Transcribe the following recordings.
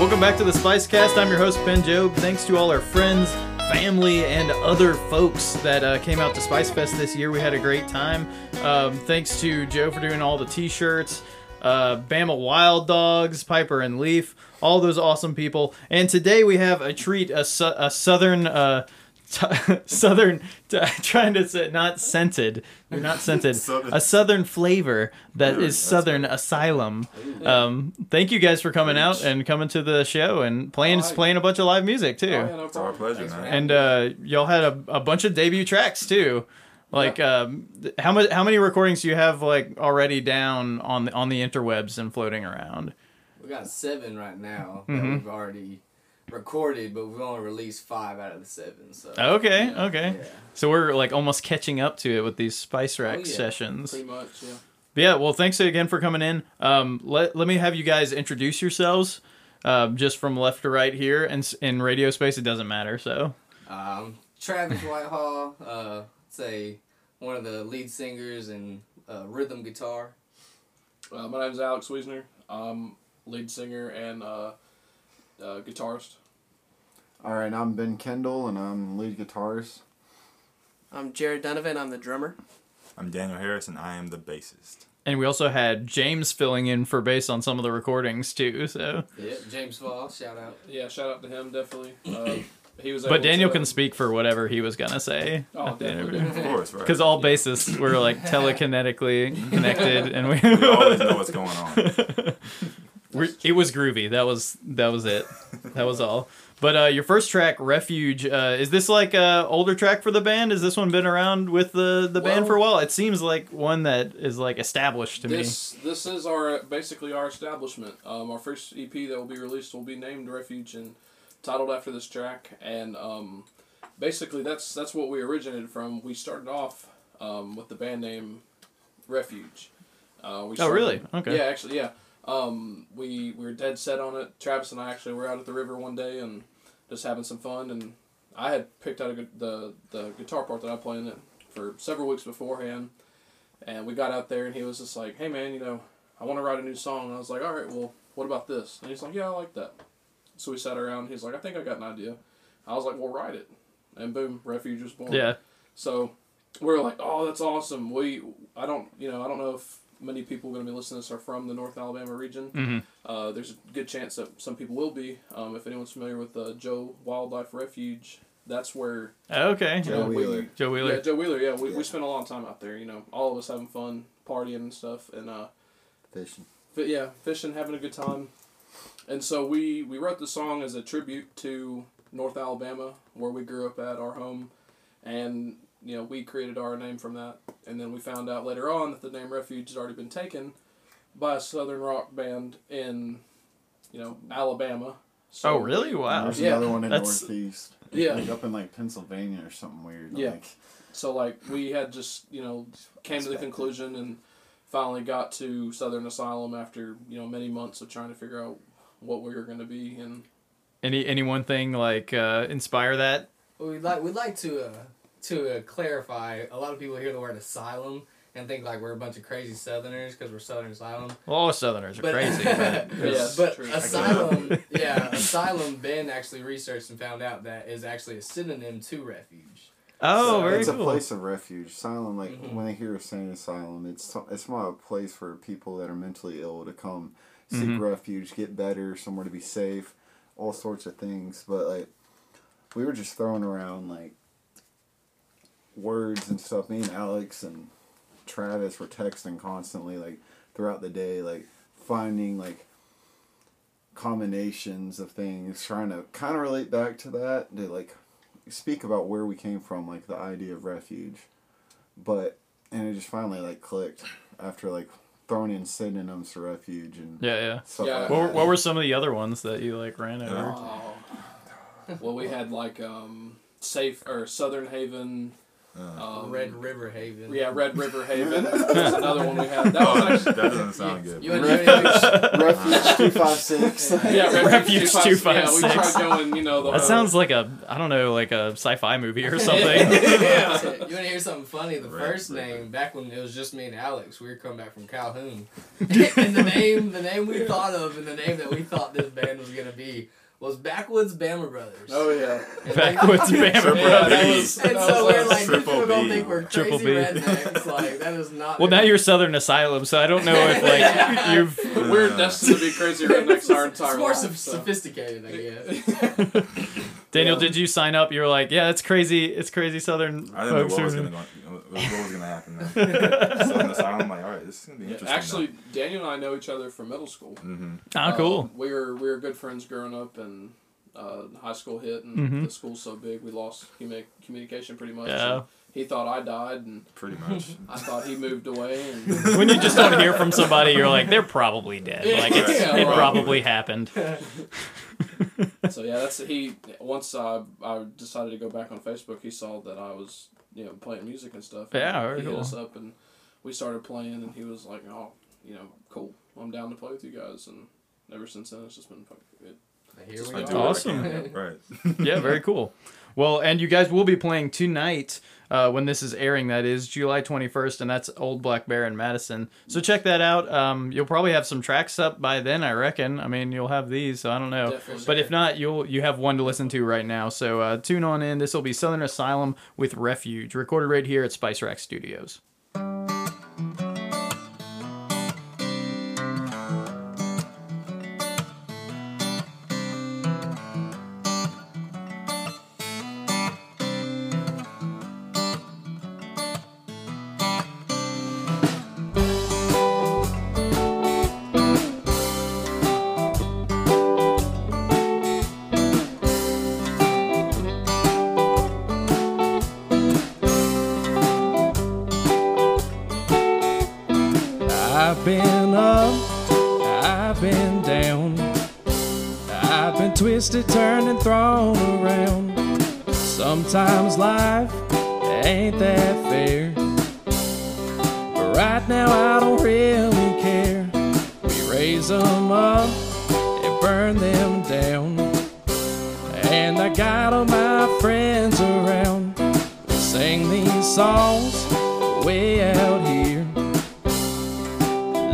Welcome back to the Spice Cast. I'm your host Ben Job. Thanks to all our friends, family, and other folks that uh, came out to Spice Fest this year. We had a great time. Um, thanks to Joe for doing all the T-shirts, uh, Bama Wild Dogs, Piper and Leaf, all those awesome people. And today we have a treat, a, su- a southern. Uh, t- southern t- trying to say not scented you're not scented. Southern. a southern flavor that Ooh, is that's southern asylum. Um thank you guys for coming out and coming to the show and playing Oh, I- playing a bunch of live music too. Oh, yeah, no It's our pleasure, Thanks man. and uh y'all had a, a bunch of debut tracks too. Like um how much how many recordings do you have like already down on the on the interwebs and floating around? We got seven right now Mhm. that we've already recorded, but we've only released five out of the seven. So okay yeah, okay yeah. so we're like almost catching up to it with these spice rack Oh, yeah. sessions pretty much, yeah. But yeah, well, thanks again for coming in. Um, let let me have you guys introduce yourselves, um, just from left to right here, and in radio space, it doesn't matter. So, Um, Travis Whitehall, uh, say one of the lead singers and uh, rhythm guitar. Uh, my is Alex Wiesner. I'm lead singer and uh, uh, guitarist. All right, I'm Ben Kendall, and I'm lead guitarist. I'm Jared Donovan. I'm the drummer. I'm Daniel Harris, and I am the bassist. and we also had James filling in for bass on some of the recordings too. So, Yeah, James Fall, shout out. Yeah, shout out to him, definitely. Uh, he was but Daniel to- can speak for whatever he was gonna say. Oh, definitely. Of course, right? Because all bassists were like telekinetically connected, and we, we always know what's going on. we it was groovy. That was that was it. That was all. But uh, your first track, Refuge, uh, is this like a older track for the band? Has this one been around with the, the band for a while? It seems like one that is like established to me. This this is our basically our establishment. Um, our first EP that will be released will be named Refuge and titled after this track. And um, basically that's that's what we originated from. We started off um, with the band name Refuge. Uh, we Oh, started- really? Okay. Yeah, actually, yeah. Um, we we were dead set on it. Travis and I actually were out at the river one day and just having some fun. And I had picked out a, the the guitar part that I play in it for several weeks beforehand. And we got out there and he was just like, "Hey man, you know, I want to write a new song." And I was like, "All right, well, what about this?" And he's like, "Yeah, I like that." So we sat around. He's like, "I think I got an idea." I was like, "Well, write it." And boom, Refuge was born. Yeah. So we're like, oh, that's awesome. We, I don't, you know, I don't know if many people going to be listening to this are from the North Alabama region. hmm Uh, there's a good chance that some people will be. Um, if anyone's familiar with uh, Joe Wildlife Refuge, that's where Okay. Joe we- Wheeler. Joe Wheeler. Yeah, Joe Wheeler. Yeah, we, Yeah. we spent a long time out there. You know, all of us having fun, partying and stuff, and uh, Fishing. but yeah, fishing, having a good time. And so we we wrote the song as a tribute to North Alabama, where we grew up at, our home, and you know we created our name from that. And then we found out later on that the name Refuge had already been taken by a southern rock band in, you know, Alabama. So, oh, really? Wow. There's Yeah, another one in that's- Northeast. Yeah. Like up in like Pennsylvania or something weird. Yeah. Like, So like we had just you know came to the conclusion and finally got to Southern Asylum after you know many months of trying to figure out what we were going to be and Any any one thing like uh, inspire that? Well, we'd like we'd like to uh, to uh, clarify. A lot of people hear the word asylum and think like we're a bunch of crazy Southerners because we're Southern Asylum. Well, all Southerners are But- crazy. But Yes, but true. asylum, yeah, asylum. Ben actually researched and found out that is actually a synonym to refuge. oh, So- very it's cool. a place of refuge. Asylum, like Mhm. when they hear us saying asylum, it's it's more a place for people that are mentally ill to come seek Mhm. refuge, get better, somewhere to be safe, all sorts of things. But like, we were just throwing around like words and stuff. Me and Alex and Travis were texting constantly, like throughout the day, like finding like combinations of things, trying to kind of relate back to that to like speak about where we came from, like the idea of refuge. But and it just finally like clicked after like throwing in synonyms for refuge and Yeah, yeah. stuff Yeah. like What were, that. what were some of the other ones that you like ran over? Oh. well, we had like um, safe or Southern Haven, Uh, Um, Red River Haven. Yeah, Red River Haven. That's another one we had. That oh, was that doesn't sound good. You Refuge two five six. Yeah, Refuge Refuge 256. Yeah, we 256. tried going, you know, the That whole- sounds like a I don't know like a sci-fi movie or something. yeah. You want to hear something funny? The Red first River. name, back when it was just me and Alex, we were coming back from Calhoun, and the name, the name we thought of, and the name that we thought this band was gonna be was Backwoods Bama Brothers. Oh yeah. And Backwoods they- Bama Triple Yeah, Brothers. was. And so we're like, these Triple people gonna B. think we're crazy Triple B. rednecks. Like that is not. Well, now you're Southern Asylum, so I don't know if like you've. We're destined to be crazy rednecks our entire it's more lives. soph- so. sophisticated, I guess. Daniel, Yeah. did you sign up? You were like, yeah, it's crazy. It's crazy Southern I didn't know folks. what was gonna what was gonna happen. Then. so in the asylum, I'm like, all right, this is gonna be Yeah, interesting. actually, Daniel and I know each other from middle school. hmm Ah, cool. Um, we were we were good friends growing up, and uh, high school hit, and Mhm. the school's so big, we lost commu- communication pretty much. Yeah. And he thought I died, and pretty much. I thought he moved away, and when you just don't hear from somebody, you're like, they're probably dead. Like it's, Yeah, it right. probably happened. so yeah, that's he. Once I I decided to go back on Facebook, he saw that I was you know playing music and stuff. and Yeah, very he hit cool. us up, and we started playing, and he was like, "Oh, you know, cool. I'm down to play with you guys." And ever since then, it's just been fucking good. Here we go. do what I Awesome. Right. yeah, very cool. Well, and you guys will be playing tonight uh, when this is airing. That is July 21st, and that's Old Black Bear in Madison. So check that out. Um, you'll probably have some tracks up by then, I reckon. I mean, you'll have these, so I don't know. Definitely. But if not, you'll you have one to listen to right now. So uh, tune on in. This will be Southern Asylum with Refuge, recorded right here at Spice Rack Studios.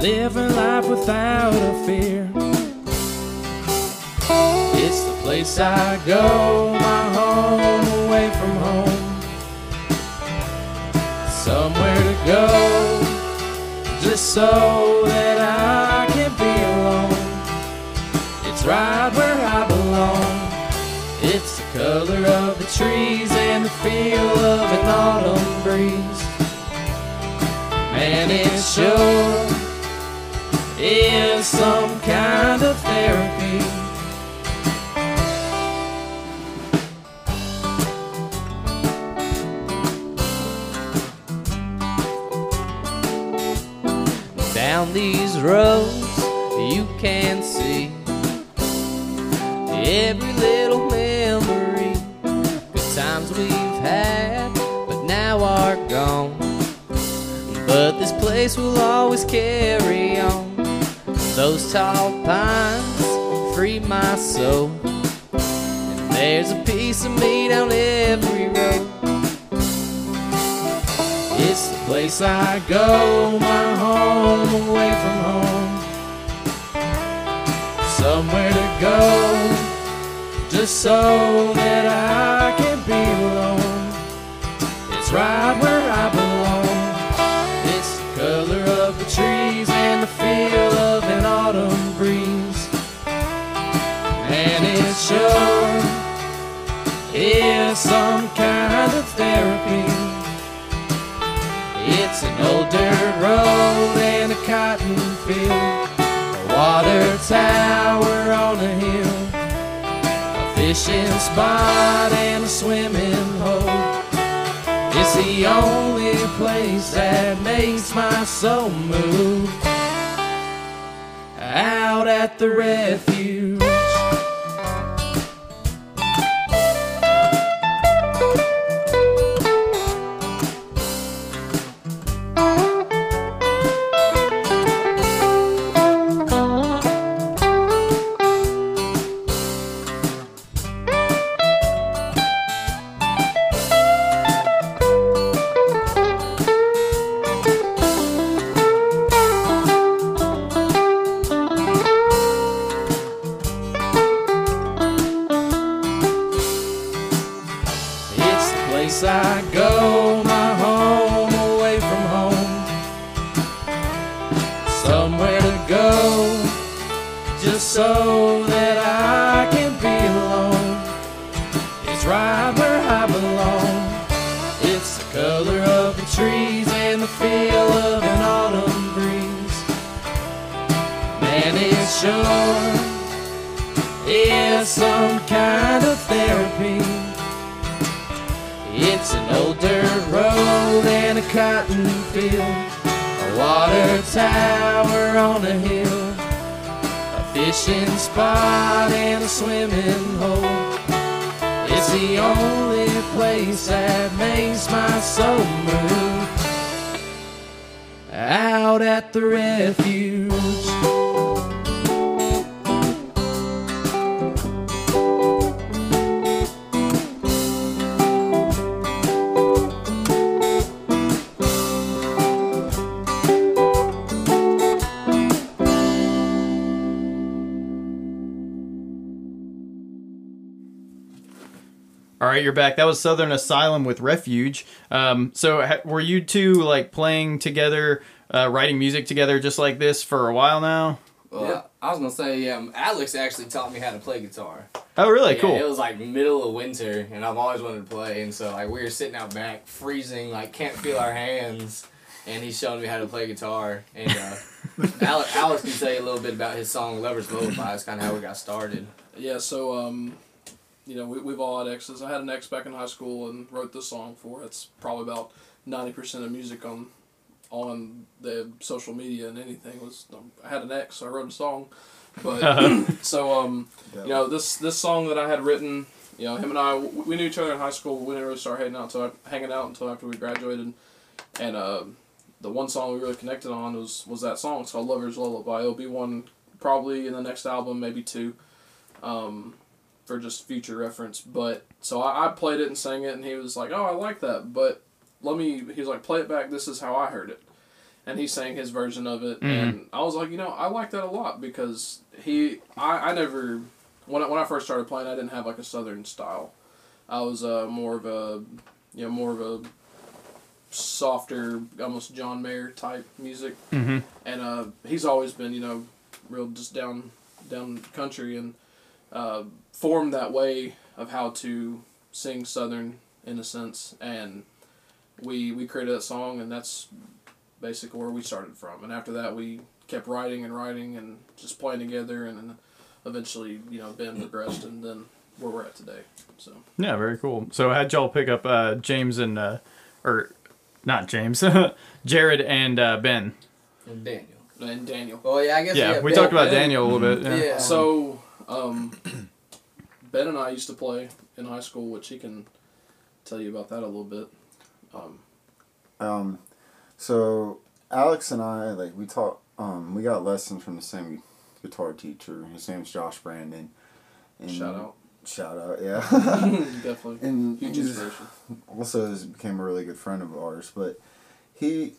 Living life without a fear. It's the place I go, my home away from home. Somewhere to go, just so that I can be alone. It's right where I belong. It's the color of the trees and the feel of an autumn breeze. Man, it sure is some kind of therapy. Down these roads, you can see every little memory. Good times we've had, but now are gone. But this place will always carry on. Those tall pines free my soul. And there's a piece of me down every road. It's the place I go, my home away from home. Somewhere to go, just so that I can be alone. It's right where I some kind of therapy. It's an old dirt road and a cotton field, a water tower on a hill, a fishing spot and a swimming hole. It's the only place that makes my soul move out at the refuge. Is some kind of therapy. It's an old dirt road and a cotton field, a water tower on a hill, a fishing spot and a swimming hole. It's the only place that makes my soul move. Out at the refuge. All right, you're back. That was Southern Asylum with Refuge. Um, so, ha- were you two like playing together, uh, writing music together, just like this for a while now? Well, Yeah. I was gonna say, um, Alex actually taught me how to play guitar. Oh, really? Yeah, cool. It was like middle of winter, and I've always wanted to play, and so like we were sitting out back, freezing, like can't feel our hands, and he's showing me how to play guitar. And uh, Alex, Alex can tell you a little bit about his song "Lovers Lullaby." It's kind of how we got started. Yeah, so um, you know, we, we've all had exes. I had an ex back in high school and wrote this song for. It's probably about ninety percent of music on on the social media and anything was. um, I had an ex, so I wrote a song. But so um, you know, this this song that I had written, you know, him and I, we knew each other in high school. We didn't really start hanging out until hanging out until after we graduated, and uh, the one song we really connected on was was that song. It's called "Lover's Lullaby." It'll be one probably in the next album, maybe two, um, for just future reference. But so I, I played it and sang it, and he was like, "Oh, I like that," but let me. He was like, "Play it back. This is how I heard it." And he sang his version of it, and I was like, you know, I like that a lot because he, I, I never, when I, when I first started playing, I didn't have like a southern style. I was uh, more of a, you know, more of a softer, almost John Mayer type music. Mhm. And uh, he's always been, you know, real just down, down country and uh, formed that way of how to sing southern in a sense. And we we created that song, and that's basically where we started from. And after that, we kept writing and writing and just playing together, and then eventually, you know, Ben progressed, and then where we're at today. So. Yeah, very cool. So, how'd y'all pick up uh, James and, uh, or not James, Jared and uh, Ben? And Daniel. And Daniel. Well, yeah, I guess. Yeah, yeah, we Bill- talked about Ben- Daniel a little bit. Yeah. Yeah. So, um, Ben and I used to play in high school, which he can tell you about that a little bit. Um, Um, so Alex and I like we taught. Um, we got lessons from the same guitar teacher. His name's Josh Brandon. And shout out. Shout out, yeah. Definitely. and Huge inspiration. also has became a really good friend of ours. But he,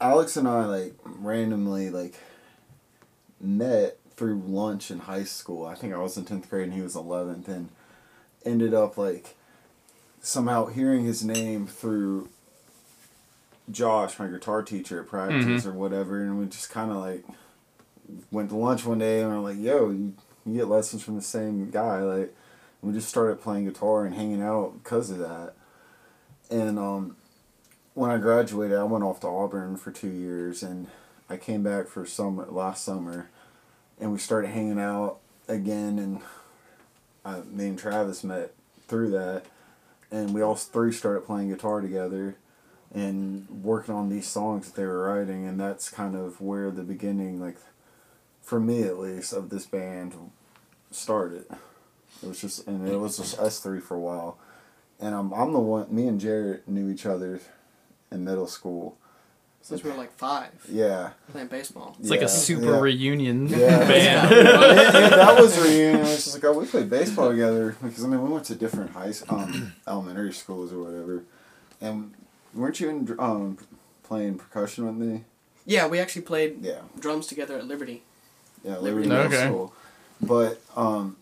Alex and I like randomly like met through lunch in high school. I think I was in tenth grade and he was eleventh, and ended up like somehow hearing his name through Josh, my guitar teacher at practice or whatever, and we just kind of like went to lunch one day and we're like, "Yo, you, you get lessons from the same guy." Like, we just started playing guitar and hanging out because of that. And um, when I graduated, I went off to Auburn for two years, and I came back for summer last summer, and we started hanging out again, and I, me and Travis met through that, and we all three started playing guitar together, and working on these songs that they were writing, and that's kind of where the beginning, like, for me at least, of this band started. It was just, and it was just us three for a while. And I'm, I'm the one, me and Jared knew each other in middle school. Since we were like five, Yeah. playing baseball. It's like a super Yeah. reunion Yeah. band. and, and that was a reunion. I was just like, oh, we played baseball together because I mean we went to different high s- um, elementary schools or whatever. And weren't you in, um, playing percussion with me? Yeah, we actually played Yeah. drums together at Liberty. Yeah, Liberty Liberty Middle Okay. School. But um,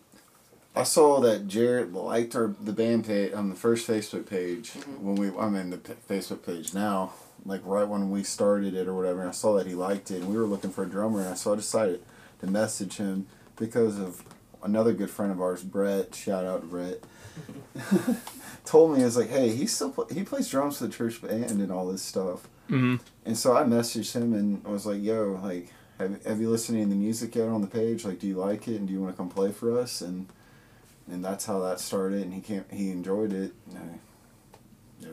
I saw that Jared liked our the band page on the first Facebook page when we I'm in the p- Facebook page now, like right when we started it or whatever. And I saw that he liked it, and we were looking for a drummer, and I so I decided to message him because of another good friend of ours, Brett. Shout out to Brett. told me it's like, hey, he still pl- he plays drums for the church band and all this stuff. hmm And so I messaged him and I was like, yo, like, have, have you listened to the music yet on the page? Like, do you like it and do you want to come play for us? And and that's how that started. And he came, he enjoyed it. And I, yeah,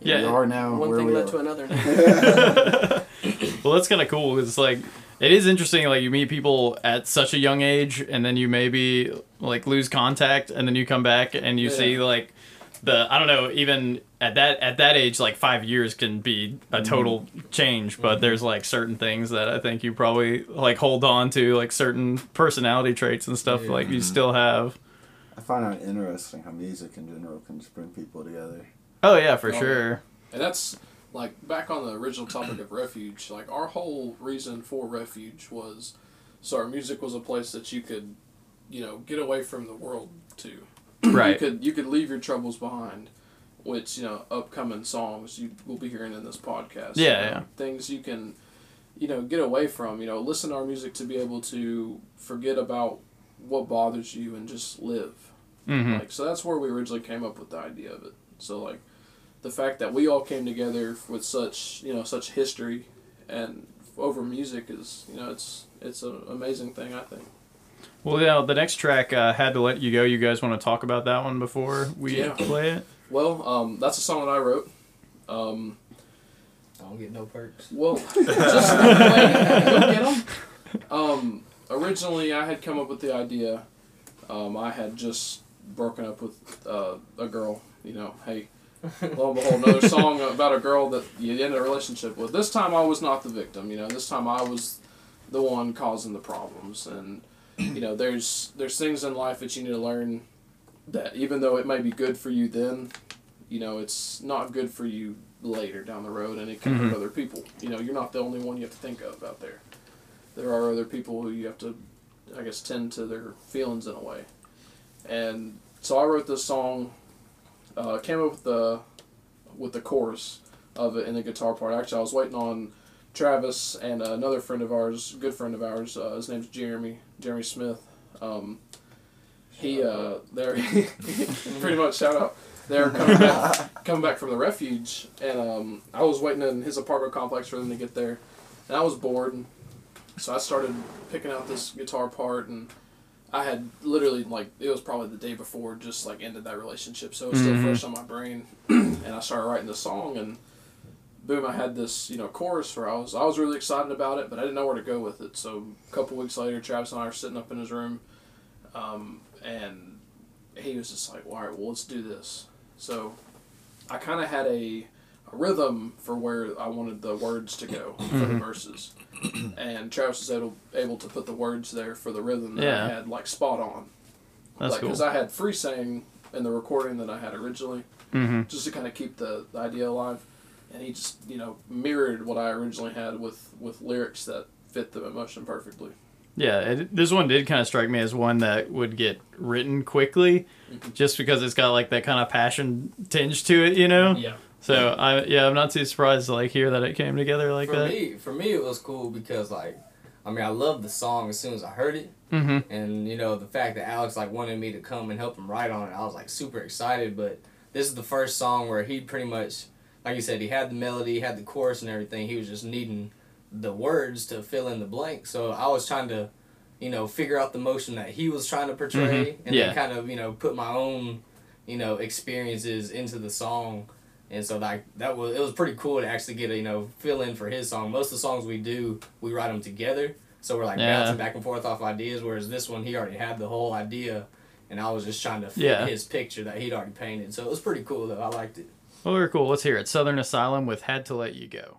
Yeah, we are now One where thing we led are. to another. Well, that's kind of cool. Because it's like it is interesting. Like you meet people at such a young age, and then you maybe like lose contact, and then you come back and you Yeah. see like the I don't know. Even at that at that age, like five years can be a mm-hmm. total change. But mm-hmm. there's like certain things that I think you probably like hold on to, like certain personality traits and stuff. Yeah. Like you mm-hmm. still have. I find it interesting how music in general can just bring people together. Oh yeah, for Oh, sure. And that's like back on the original topic of refuge. Like our whole reason for refuge was so our music was a place that you could, you know, get away from the world to. You Right. could you could leave your troubles behind, which you know upcoming songs you will be hearing in this podcast. Yeah, you know, yeah. Things you can, you know, get away from. You know, listen to our music to be able to forget about what bothers you and just live. hmm Like so that's where we originally came up with the idea of it. So like the fact that we all came together with such you know such history and over music is you know it's it's an amazing thing I think. Well, yeah. The next track uh, had to let you go. You guys want to talk about that one before we Yeah. play it? Well, um, that's a song that I wrote. Um, I don't get no perks. well, just wait, you'll get 'em. Um, originally, I had come up with the idea. Um, I had just broken up with uh, a girl. You know, hey, lo and behold, another song about a girl that you ended a relationship with. This time, I was not the victim. You know, this time I was the one causing the problems. And you know, there's there's things in life that you need to learn that even though it may be good for you then, you know, it's not good for you later down the road, and it can hurt other people. You know, you're not the only one you have to think of out there. There are other people who you have to, I guess, tend to their feelings in a way. And so I wrote this song. Uh, came up with the with the chorus of it and the guitar part. Actually, I was waiting on Travis and another friend of ours, good friend of ours. Uh, his name's Jeremy Jeremy Smith. Um, he uh, they're pretty much shout out. They're coming back coming back from the refuge, and um, I was waiting in his apartment complex for them to get there, and I was bored, so I started picking out this guitar part and. I had literally like it was probably the day before just like ended that relationship, so it was still Mhm. fresh on my brain. and I started writing the song, and boom, I had this you know chorus where I was I was really excited about it, but I didn't know where to go with it. So a couple weeks later, Travis and I were sitting up in his room, um, and he was just like, well, "All right, well, let's do this." So I kind of had a, a rhythm for where I wanted the words to go for the verses, and Travis was able able to put the words there for the rhythm that Yeah. I had like spot on. That's like, cool. Because I had free sang in the recording that I had originally, hmm just to kind of keep the, the idea alive. And he just, you know, mirrored what I originally had with, with lyrics that fit the emotion perfectly. Yeah, it, this one did kind of strike me as one that would get written quickly, Mm-hmm. just because it's got like that kind of passion tinge to it, you know. Yeah. So I yeah, I'm not too surprised to like hear that it came together like For that. me, for me, it was cool because like, I mean, I loved the song as soon as I heard it, Mm-hmm. and you know the fact that Alex like wanted me to come and help him write on it, I was like super excited. But this is the first song where he pretty much, like you said, he had the melody, he had the chorus and everything. He was just needing the words to fill in the blank. So I was trying to, you know, figure out the motion that he was trying to portray, Mhm. and Yeah. then kind of you know put my own, you know, experiences into the song. And so like that was it was pretty cool to actually get a you know fill in for his song. Most of the songs we do, we write them together. So we're like Yeah. bouncing back and forth off ideas. Whereas this one, he already had the whole idea, and I was just trying to fit Yeah. his picture that he'd already painted. So it was pretty cool though. I liked it. Well, very cool. Let's hear it. Southern Asylum with "Had to Let You Go."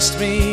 It just me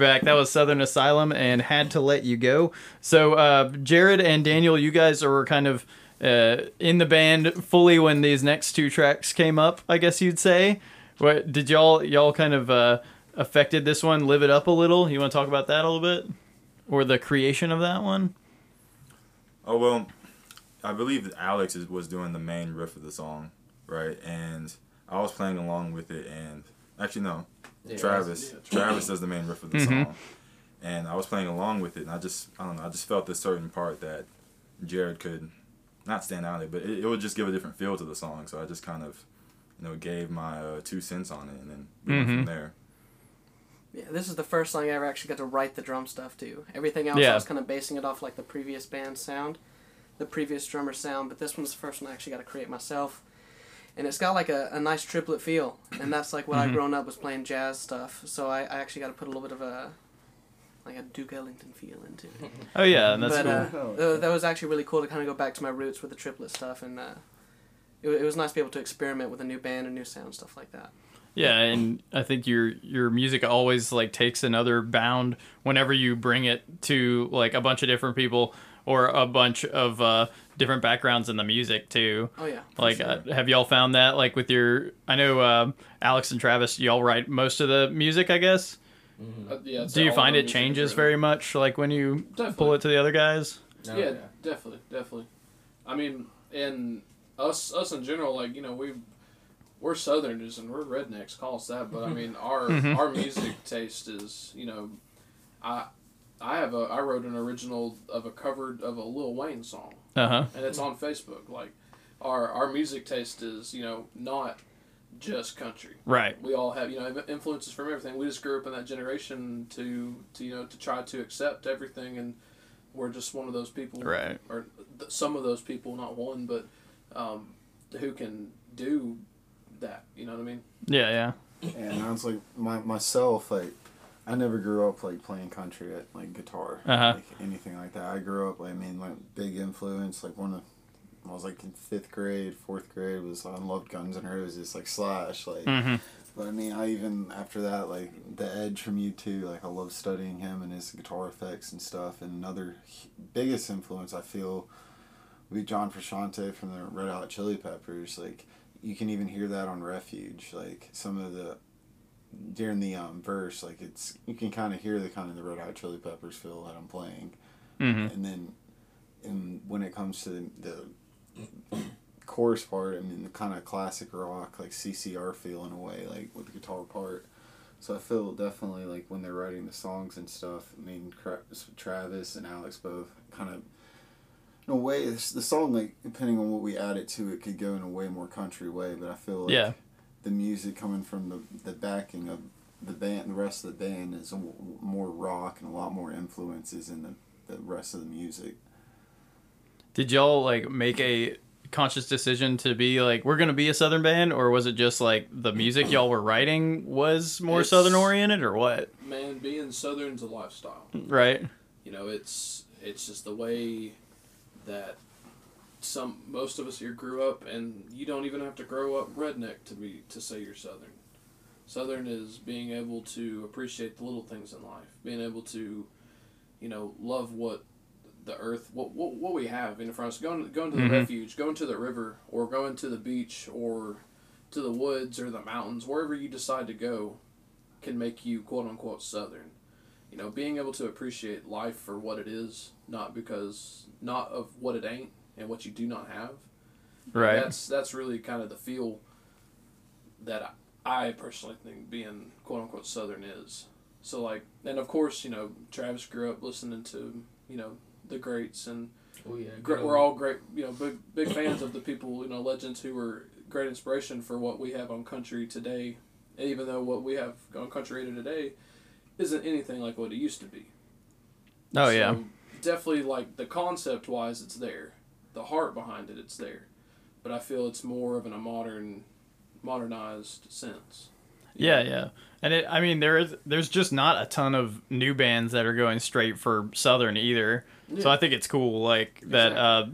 back. That was Southern Asylum and Had to Let You Go. So, uh, Jared and Daniel, you guys were kind of uh, in the band fully when these next two tracks came up, I guess you'd say. What did y'all y'all kind of uh, affected this one, live it up a little? You want to talk about that a little bit, or the creation of that one? Oh well, I believe Alex was doing the main riff of the song, right? And I was playing along with it, and actually no, Yeah, Travis. yeah, Travis does the main riff of the Mhm. song, and I was playing along with it, and I just I don't know, I just felt this certain part that Jared could not stand out it, but it, it would just give a different feel to the song. So I just kind of you know gave my uh, two cents on it, and then we went from there. Yeah, this is the first song I ever actually got to write the drum stuff to. Everything else Yeah. I was kind of basing it off like the previous band sound, the previous drummer sound, but this one's the first one I actually got to create myself. And it's got like a, a nice triplet feel, and that's like what Mhm. I've grown up was playing jazz stuff. So I, I actually got to put a little bit of a like a Duke Ellington feel into it. Oh yeah, and that's but cool. uh, uh, that was actually really cool to kind of go back to my roots with the triplet stuff, and uh, it, it was nice to be able to experiment with a new band, a new sound, stuff like that. Yeah, and I think your your music always like takes another bound whenever you bring it to like a bunch of different people or a bunch of uh, different backgrounds in the music too. Oh yeah. Like, sure. uh, have y'all found that like with your? I know uh, Alex and Travis, y'all write most of the music, I guess. Uh, yeah, Do you find it changes written. very much, like when you Definitely. pull it to the other guys? No, yeah, definitely, definitely. I mean, and us, us in general, like you know, we we're Southerners and we're rednecks. Call us that, but I mean, our Mhm. our music taste is, you know, I I have a I wrote an original of a cover of a Lil Wayne song, Uh huh. and it's on Facebook. Like, our our music taste is, you know, not just country. Right. We all have, you know, influences from everything. We just grew up in that generation to, to you know, to try to accept everything, and we're just one of those people Right. or th- some of those people, not one, but um, who can do that. You know what I mean? Yeah. Yeah. And I was like, my, myself, like, I never grew up like playing country at like guitar, Uh-huh. like anything like that. I grew up, I mean, my big influence, like one of, I was like in fifth grade, fourth grade, was I loved Guns N' Roses, like Slash, like. Mm-hmm. But I mean, I even after that, like the Edge from U two, like I love studying him and his guitar effects and stuff. And another biggest influence I feel would be John Frusciante from the Red Hot Chili Peppers. Like you can even hear that on Refuge. Like some of the during the um, verse, like it's you can kind of hear the kind of the Red Hot Chili Peppers feel that I'm playing. Mm-hmm. And then, and when it comes to the chorus part, I mean, the kind of classic rock, like CCR feel in a way, like with the guitar part. So I feel definitely like when they're writing the songs and stuff. I mean, Travis and Alex both kind of. In a way, the song like depending on what we add it to, it could go in a way more country way. But I feel like Yeah. The music coming from the the backing of the band, the rest of the band is a w- more rock and a lot more influences in the the rest of the music. Did y'all like make a conscious decision to be like we're gonna be a southern band, or was it just like the music y'all were writing was more It's- southern oriented, or what? Man, being Southern's a lifestyle. Right. You know, it's it's just the way that some most of us here grew up, and you don't even have to grow up redneck to be to say you're Southern. Southern is being able to appreciate the little things in life, being able to, you know, love what the earth, what what, what we have in front of us. Going going to the Mhm. refuge, going to the river, or going to the beach, or to the woods or the mountains, wherever you decide to go, can make you quote unquote Southern you know, being able to appreciate life for what it is, not because not of what it ain't and what you do not have. Right. That's that's really kind of the feel that I, I personally think being quote unquote Southern is. So like, and of course, you know, Travis grew up listening to you know the greats, and Oh yeah. gr- we're all great, you know, big big fans of the people, you know, legends who were great inspiration for what we have on country today. Even though what we have on country radio today isn't anything like what it used to be. Oh yeah. Definitely like the concept wise it's there. The heart behind it it's there. But I feel it's more of in a modern modernized sense. Yeah, yeah. And it I mean there is there's just not a ton of new bands that are going straight for southern either. So I think it's cool like that uh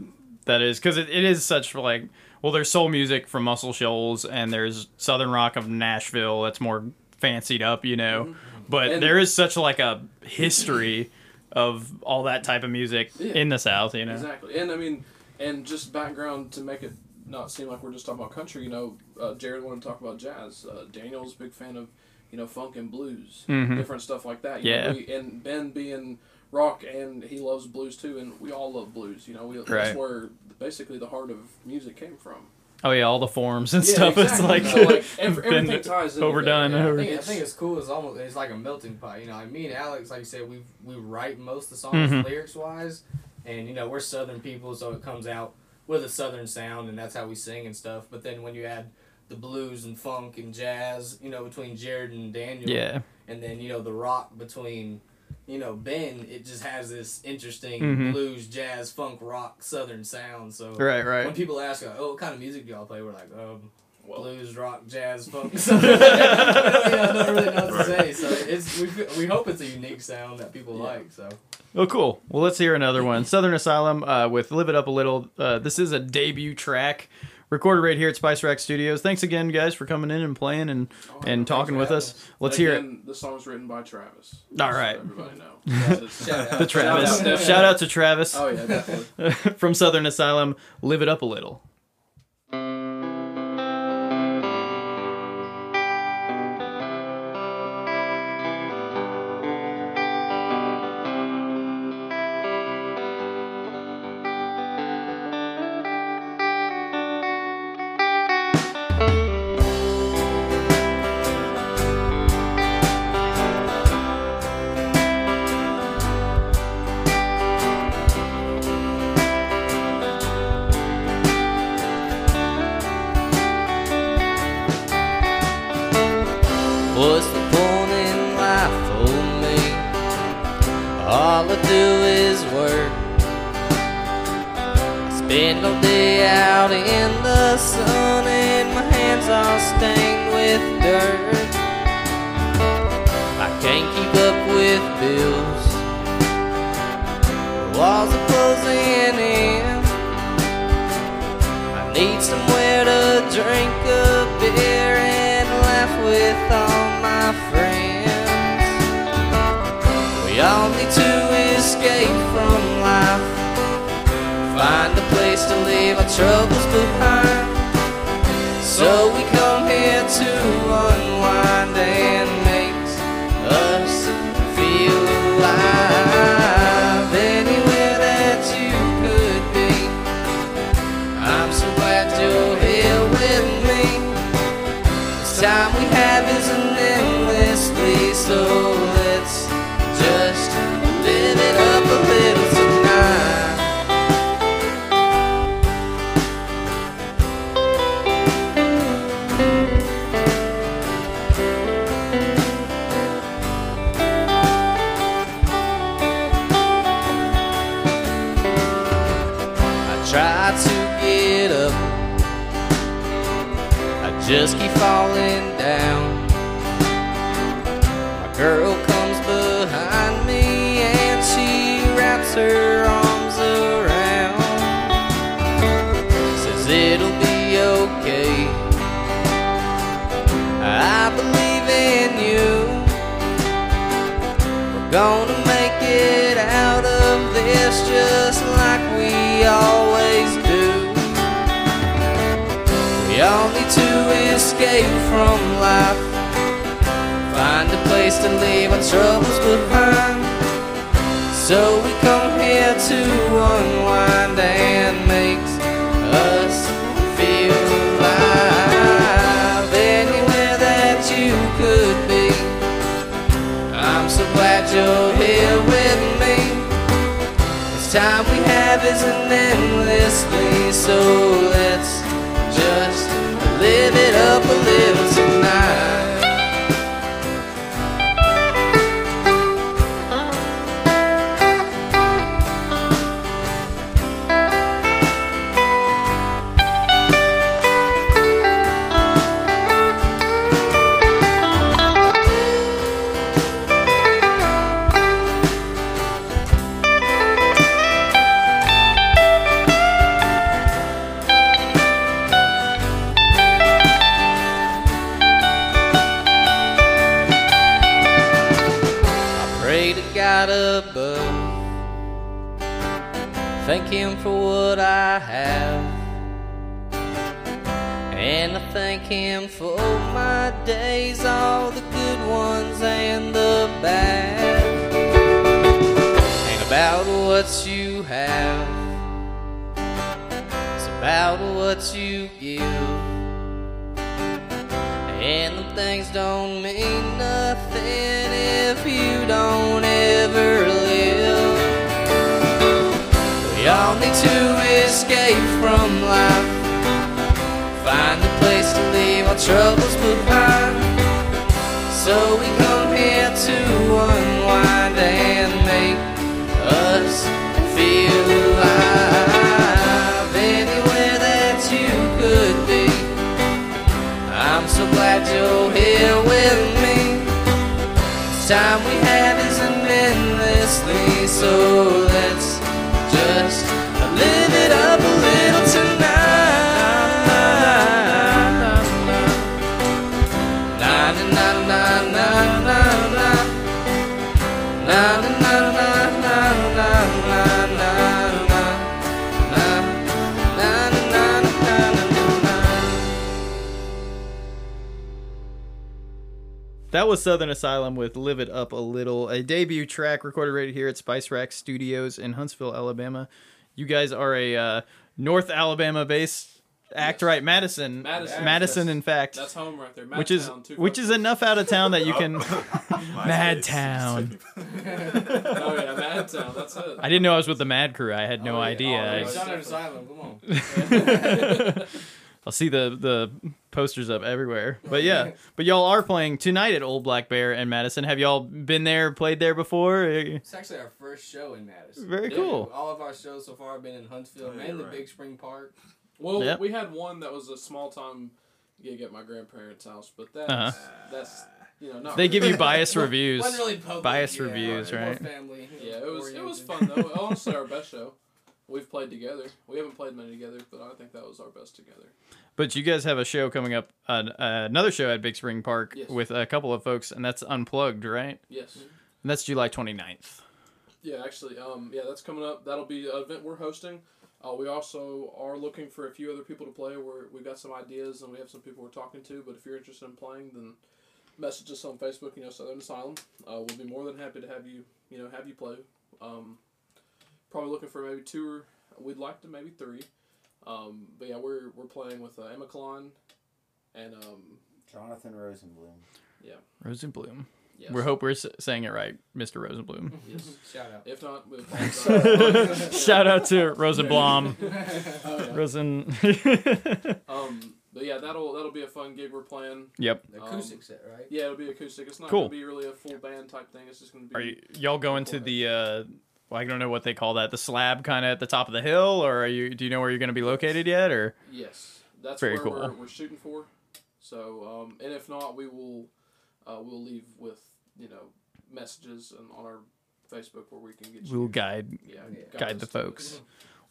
that is cuz it, it is such like well there's soul music from Muscle Shoals and there's southern rock of Nashville that's more fancied up, you know. But And- there is such like a history of all that type of music Yeah. in the south, you know. Exactly. And I mean and just background to make it not seem like we're just talking about country, you know, uh, Jared wanted to talk about jazz. Uh, Daniel's a big fan of, you know, funk and blues, Mhm. different stuff like that. You Yeah. Know, we, and Ben being rock and he loves blues too, and we all love blues. You know, we, Right. that's where basically the heart of music came from. Oh yeah, all the forms and Yeah, stuff exactly. it's So, like, like, ev- been everything ties in overdone together. I think, I It's- think it's cool. It's almost it's like a melting pot. You know, like me and Alex, like you said, we we write most of the songs Mhm. lyrics wise, and you know we're Southern people, so it comes out with a Southern sound, and that's how we sing and stuff. But then when you add the blues and funk and jazz, you know, between Jared and Daniel, yeah. and then you know the rock between you know Ben, it just has this interesting Mhm. blues, jazz, funk, rock, Southern sound. So Right, right. when people ask, like, "Oh, what kind of music do y'all play?" We're like, um, Well, blues, rock, jazz, funk. So, yeah, I don't really know what to say. So it's we we hope it's a unique sound that people Yeah. like. So Oh, cool. Well, let's hear another one. Southern Asylum uh, with "Live It Up a Little." Uh, this is a debut track recorded right here at Spice Rack Studios. Thanks again, guys, for coming in and playing and Oh, and talking with having us. Let's hear it. Again, The song's written by Travis. All All right. right. everybody know. Shout out. The Travis. Shout out, Shout out to Travis oh yeah, definitely. from Southern Asylum. Live it up a little. To leave our troubles behind. So we come here to unwind and makes us feel alive. Anywhere that you could be. I'm so glad you're here with me. This time we have isn't endlessly, so time we have isn't endlessly, so That was Southern Asylum with Live It Up a Little, a debut track recorded right here at Spice Rack Studios in Huntsville, Alabama. You guys are a uh, North Alabama based act, Yes. right? Madison. Madison. Madison, Yes. in fact. That's home right there. which is Madtown, two which is enough out of town that you can. MySpace. Madtown. Oh yeah, Madtown. That's it. I didn't know I was with the Mad Crew. I had no Oh, yeah. idea. Oh, yeah. Southern Asylum, come on. I'll see the the posters up everywhere. But yeah, but y'all are playing tonight at Old Black Bear and Madison. Have y'all been there, played there before? It's actually our first show in Madison. Very Yeah. cool. All of our shows so far have been in Huntsville, Yeah, mainly right. Big Spring Park. Well, Yep. we had one that was a small time gig at my grandparents' house, but that's Uh-huh. that's you know not. They give you biased reviews. Wasn't really public, Biased yeah, reviews, more right? Family. Yeah, it was it was fun though. Honestly, our best show. We've played together. We haven't played many together, but I think that was our best together. But you guys have a show coming up, uh, another show at Big Spring Park Yes. with a couple of folks, and that's Unplugged, right? Yes. And that's July 29th. Yeah, actually, um, yeah, that's coming up. That'll be an event we're hosting. Uh, we also are looking for a few other people to play. We're, we've got some ideas and we have some people we're talking to. But if you're interested in playing, then message us on Facebook. You know, Southern Asylum. Uh, we'll be more than happy to have you. You know, have you play. Um, probably looking for maybe two or we'd like to maybe three. Um, but yeah, we're we're playing with uh, Emma Klein and um, Jonathan Rosenblum. Yeah, Rosenblum. yes. We hope we're s- saying it right, Mr. Rosenblum. Yes. Shout out. If not, we apologize. Shout out to Rosenblum. Oh, yeah. Rosen. Um, but yeah, that'll that'll be a fun gig we're playing. yep. The Um, acoustic set, right? Yeah, it'll be acoustic. It's not Cool. gonna be really a full band type thing. It's just gonna be. Are you, y'all going to the? Uh, well, I don't know what they call that. The slab, kind of at the top of the hill, or are you? Do you know where you're going to be located yet? Or Yes, that's Very where cool. we're, we're shooting for. So, um, and if not, we will uh, we'll leave with you know messages and on our Facebook where we can get you. we'll guide yeah, guide the us to folks.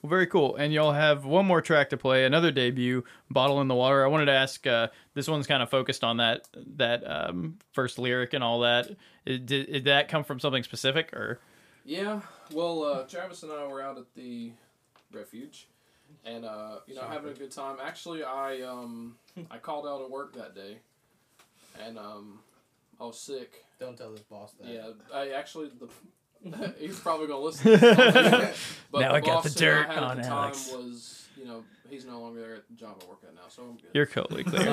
Well, very cool. And y'all have one more track to play, another debut, "Bottle in the Water." I wanted to ask. Uh, this one's kind of focused on that that um, first lyric and all that. Did, did that come from something specific, or Yeah, well, uh, Travis and I were out at the refuge, and uh, you know having a good time. Actually, I um, I called out of work that day, and um, I was sick. Don't tell this boss that. Yeah, I actually the he's probably gonna listen. To this, but Now the I got the who I dirt had at on the time Alex. Was you know he's no longer there at the job I work at now, so I'm good. you're totally clear.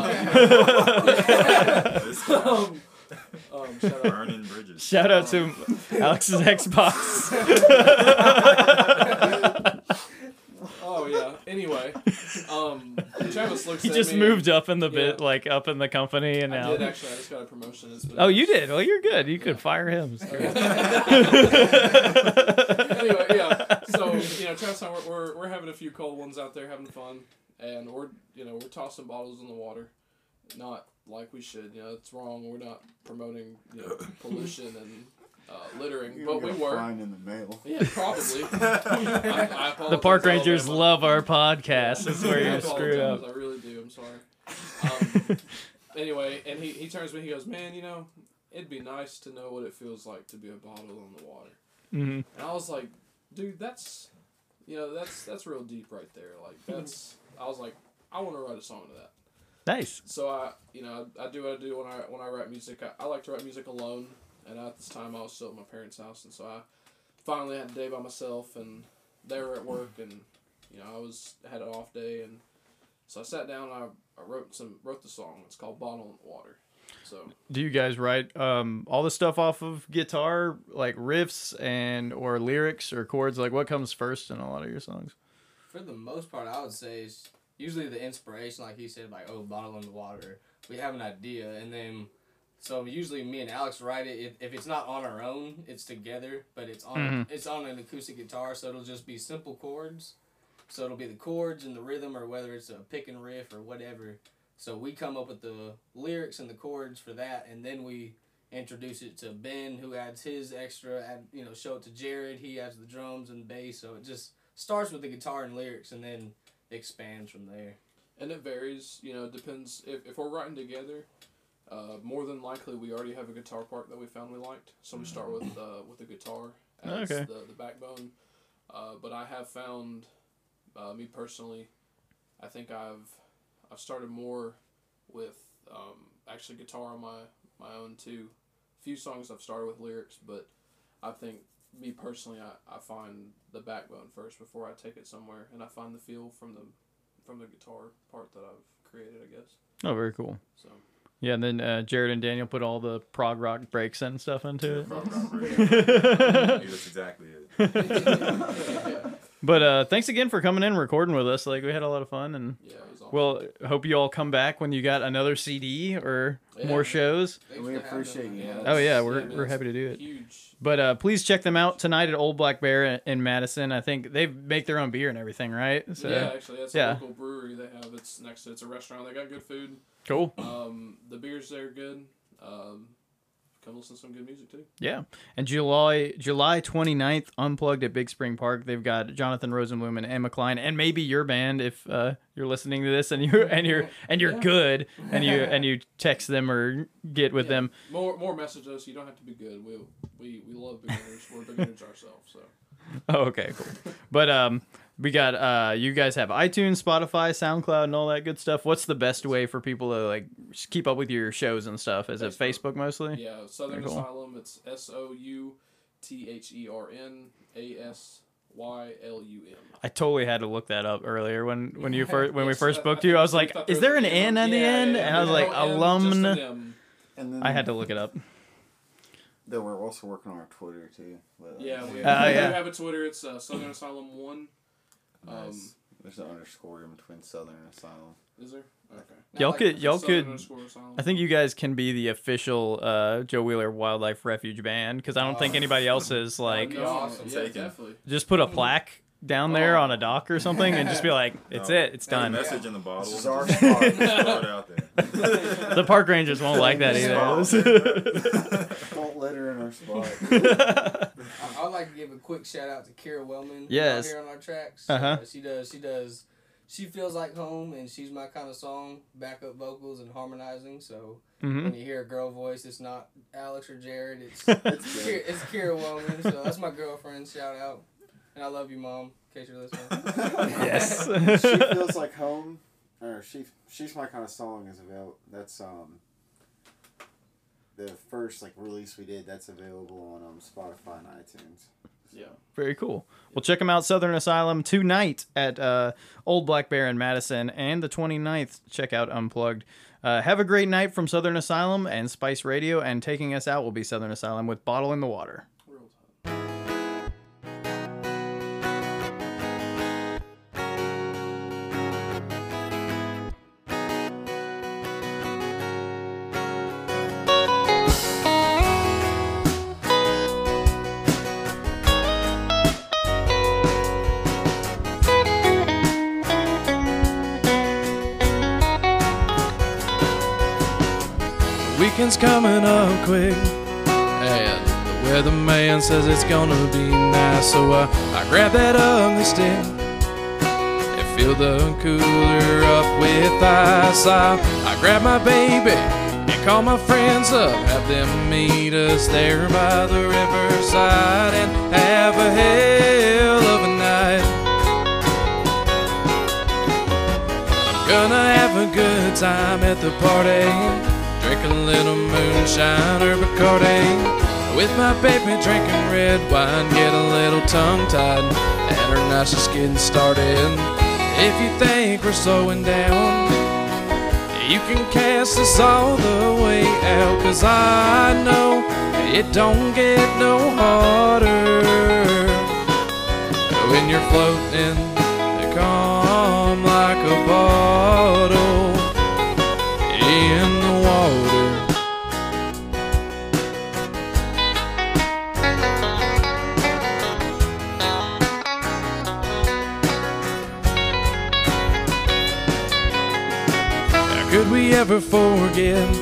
This um, um, shout out. burning bridges. Shout out to Alex's Xbox. Oh yeah. Anyway, um, Travis looks. he at just me moved up in the bit, Yeah. like up in the company, and I now. did actually. I just got a promotion. It's been- Oh, you did. Well, you're good. You could fire him. anyway, yeah. So you know, Travis and I, we're, we're we're having a few cold ones out there, having fun, and we're you know we're tossing bottles in the water, not like we should. You know, it's wrong. We're not promoting you know pollution and uh, littering, You're but we were. fined in the mail. Yeah, probably. I, I The park rangers Alabama. love our podcast. That's where I you're screwed up. I really do. I'm sorry. Um, anyway, and he, he turns to me. He goes, "Man, you know, it'd be nice to know what it feels like to be a bottle on the water." Mm-hmm. And I was like, "Dude, that's, you know, that's that's real deep right there. Like that's." I was like, "I want to write a song to that." Nice. So I, you know, I, I do what I do when I when I write music. I, I like to write music alone, and at this time I was still at my parents' house, and so I finally had a day by myself, and they were at work, and you know I was had an off day, and so I sat down and I, I wrote some wrote the song. It's called "Bottle in the Water." So Do you guys write um, all the stuff off of guitar, like riffs and or lyrics or chords? Like what comes first in a lot of your songs? For the most part, I would say is usually the inspiration, like he said, like oh, bottle in the water. We have an idea, and then so usually me and Alex write it. If, if it's not on our own, it's together, but it's on Mhm. it's on an acoustic guitar, so it'll just be simple chords. So it'll be the chords and the rhythm, or whether it's a pick and riff or whatever. So we come up with the lyrics and the chords for that, and then we introduce it to Ben, who adds his extra. Add, you know, show it to Jared. He adds the drums and bass. So it just starts with the guitar and lyrics, and then expands from there. and it varies. You know, it depends if if we're writing together. Uh, more than likely, we already have a guitar part that we found we liked, so we start with uh, with the guitar as Okay. the, the backbone. Uh, but I have found, uh, me personally, I think I've I've started more with um, actually guitar on my my own too. A few songs I've started with lyrics, but I think me personally, I, I find the backbone first before I take it somewhere, and I find the feel from the from the guitar part that I've created. I guess Oh, very cool. so. Yeah, and then uh, Jared and Daniel put all the prog rock breaks and stuff into it. Prog rock radio. Yeah, That's exactly it. But uh, thanks again for coming in and recording with us. Like we had a lot of fun, and Yeah, it was awesome. well, hope you all come back when you got another CD or Yeah, more man. shows. Thanks We appreciate you. man. Oh yeah, we're man, we're happy to do it. Huge. But uh, please check them out tonight at Old Black Bear in Madison. I think they make their own beer and everything, right? So yeah, actually, that's yeah. a local brewery they have. It's next to it's a restaurant. They got good food. cool. Um, the beers there are good. Um, come listen to some good music too. Yeah. And July July 29th, Unplugged at Big Spring Park. They've got Jonathan Rosenblum and Emma Klein, and maybe your band if uh, you're listening to this and you're and you're and you're Yeah. good and you and you text them or get with Yeah. them. More more message us. You don't have to be good. We we, we love beginners. We're beginners ourselves. So Oh, okay, cool. But um, we got uh, you guys have iTunes, Spotify, SoundCloud, and all that good stuff. What's the best way for people to like keep up with your shows and stuff? Is it Facebook. Facebook mostly? yeah, Southern Very cool. Asylum. It's S O U T H E R N A S Y L U M. I totally had to look that up earlier when when you first when we first I- spoke to you. I was like, "Is there there an was N at the Yeah, end?" yeah, And I was like, M, just "Alumn." And then I had to look it up. Then we're also working on our Twitter too. But, uh, Yeah, we, Uh, we yeah. have a Twitter. It's uh, Southern Asylum One. Um, There's an underscore in between Southern and Asylum. is there? Okay. Y'all like could y'all could. I think you guys can be the official uh, Joe Wheeler Wildlife Refuge band because I don't think anybody else is like. Awesome. Yeah, definitely. Just put a plaque down there on a dock or something and just be like, "It's No. it. It's Have a done." message in the bottle. This is our spot. throw it out there. The park rangers won't like that either. Don't litter in our spot. I, I'd like to give a quick shout out to Kira Wellman. Yes. Out here on our tracks. Uh-huh. Uh, she does. She does. She feels like home, and she's my kind of song. Backup vocals and harmonizing. So hmm when you hear a girl voice, it's not Alex or Jared. It's It's Kira, it's Kira Wellman. So that's my girlfriend. Shout out. And I love you, mom. In case you're listening. Yes. she feels like home, or she she's my kind of song is available. That's um the first like release we did. That's available on um Spotify and iTunes. Yeah. Very cool. Well, check them out, Southern Asylum, tonight at uh, Old Black Bear in Madison, and the 29th, check out Unplugged. Uh, have a great night from Southern Asylum and Spice Radio, and taking us out will be Southern Asylum with Bottle in the Water. Weekend's coming up quick, and uh, the weatherman says it's gonna be nice. So I, I grab that ugly stick and fill the cooler up with ice. I, I grab my baby and call my friends up, have them meet us there by the riverside, and have a hell of a night. Gonna have a good time at the party. A little moonshine or Bacardi. With my baby drinking red wine, get a little tongue tied. And her night's just getting started. If you think we're slowing down, you can cast us all the way out. Cause I know it don't get no harder when you're floating could we ever forget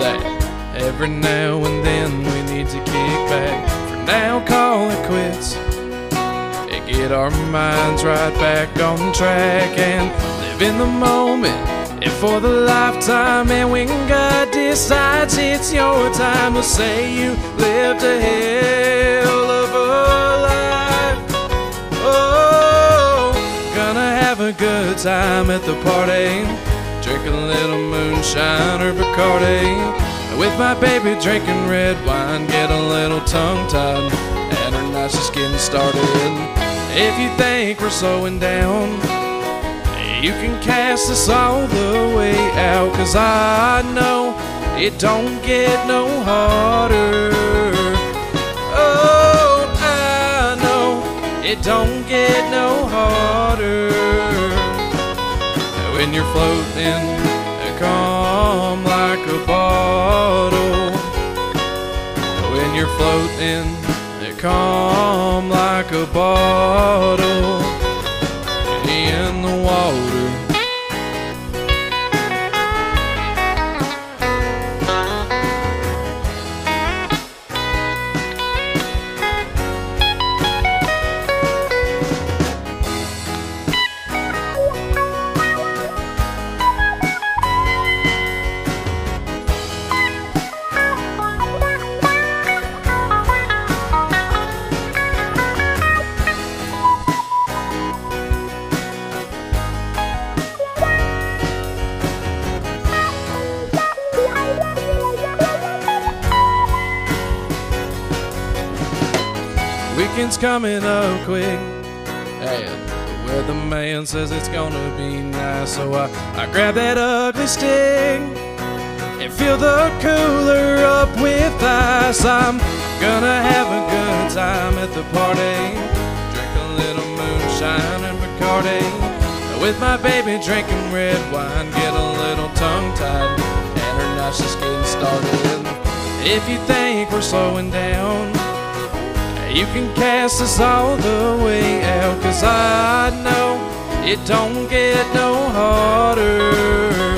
that every now and then we need to kick back? For now, call it quits and get our minds right back on track and live in the moment and for the lifetime. And when God decides it's your time to say you lived a hell of a life, oh, gonna have a good time at the party. Drink a little moonshine or Bacardi With my baby drinking red wine, get a little tongue tied, and her night's just getting started. If you think we're slowing down, you can cast us all the way out, cause I know it don't get no harder. Oh, I know it don't get no harder. Floating calm like a bottle. When you're floating calm like a bottle in the water. Coming up quick. And where uh, the weatherman says it's gonna be nice. So I, I grab that ugly stick and fill the cooler up with ice. I'm gonna have a good time at the party. Drink a little moonshine and Bacardi. With my baby drinking red wine, get a little tongue tied. And her night's just getting started. If you think we're slowing down, you can cast us all the way out, cause I know it don't get no harder.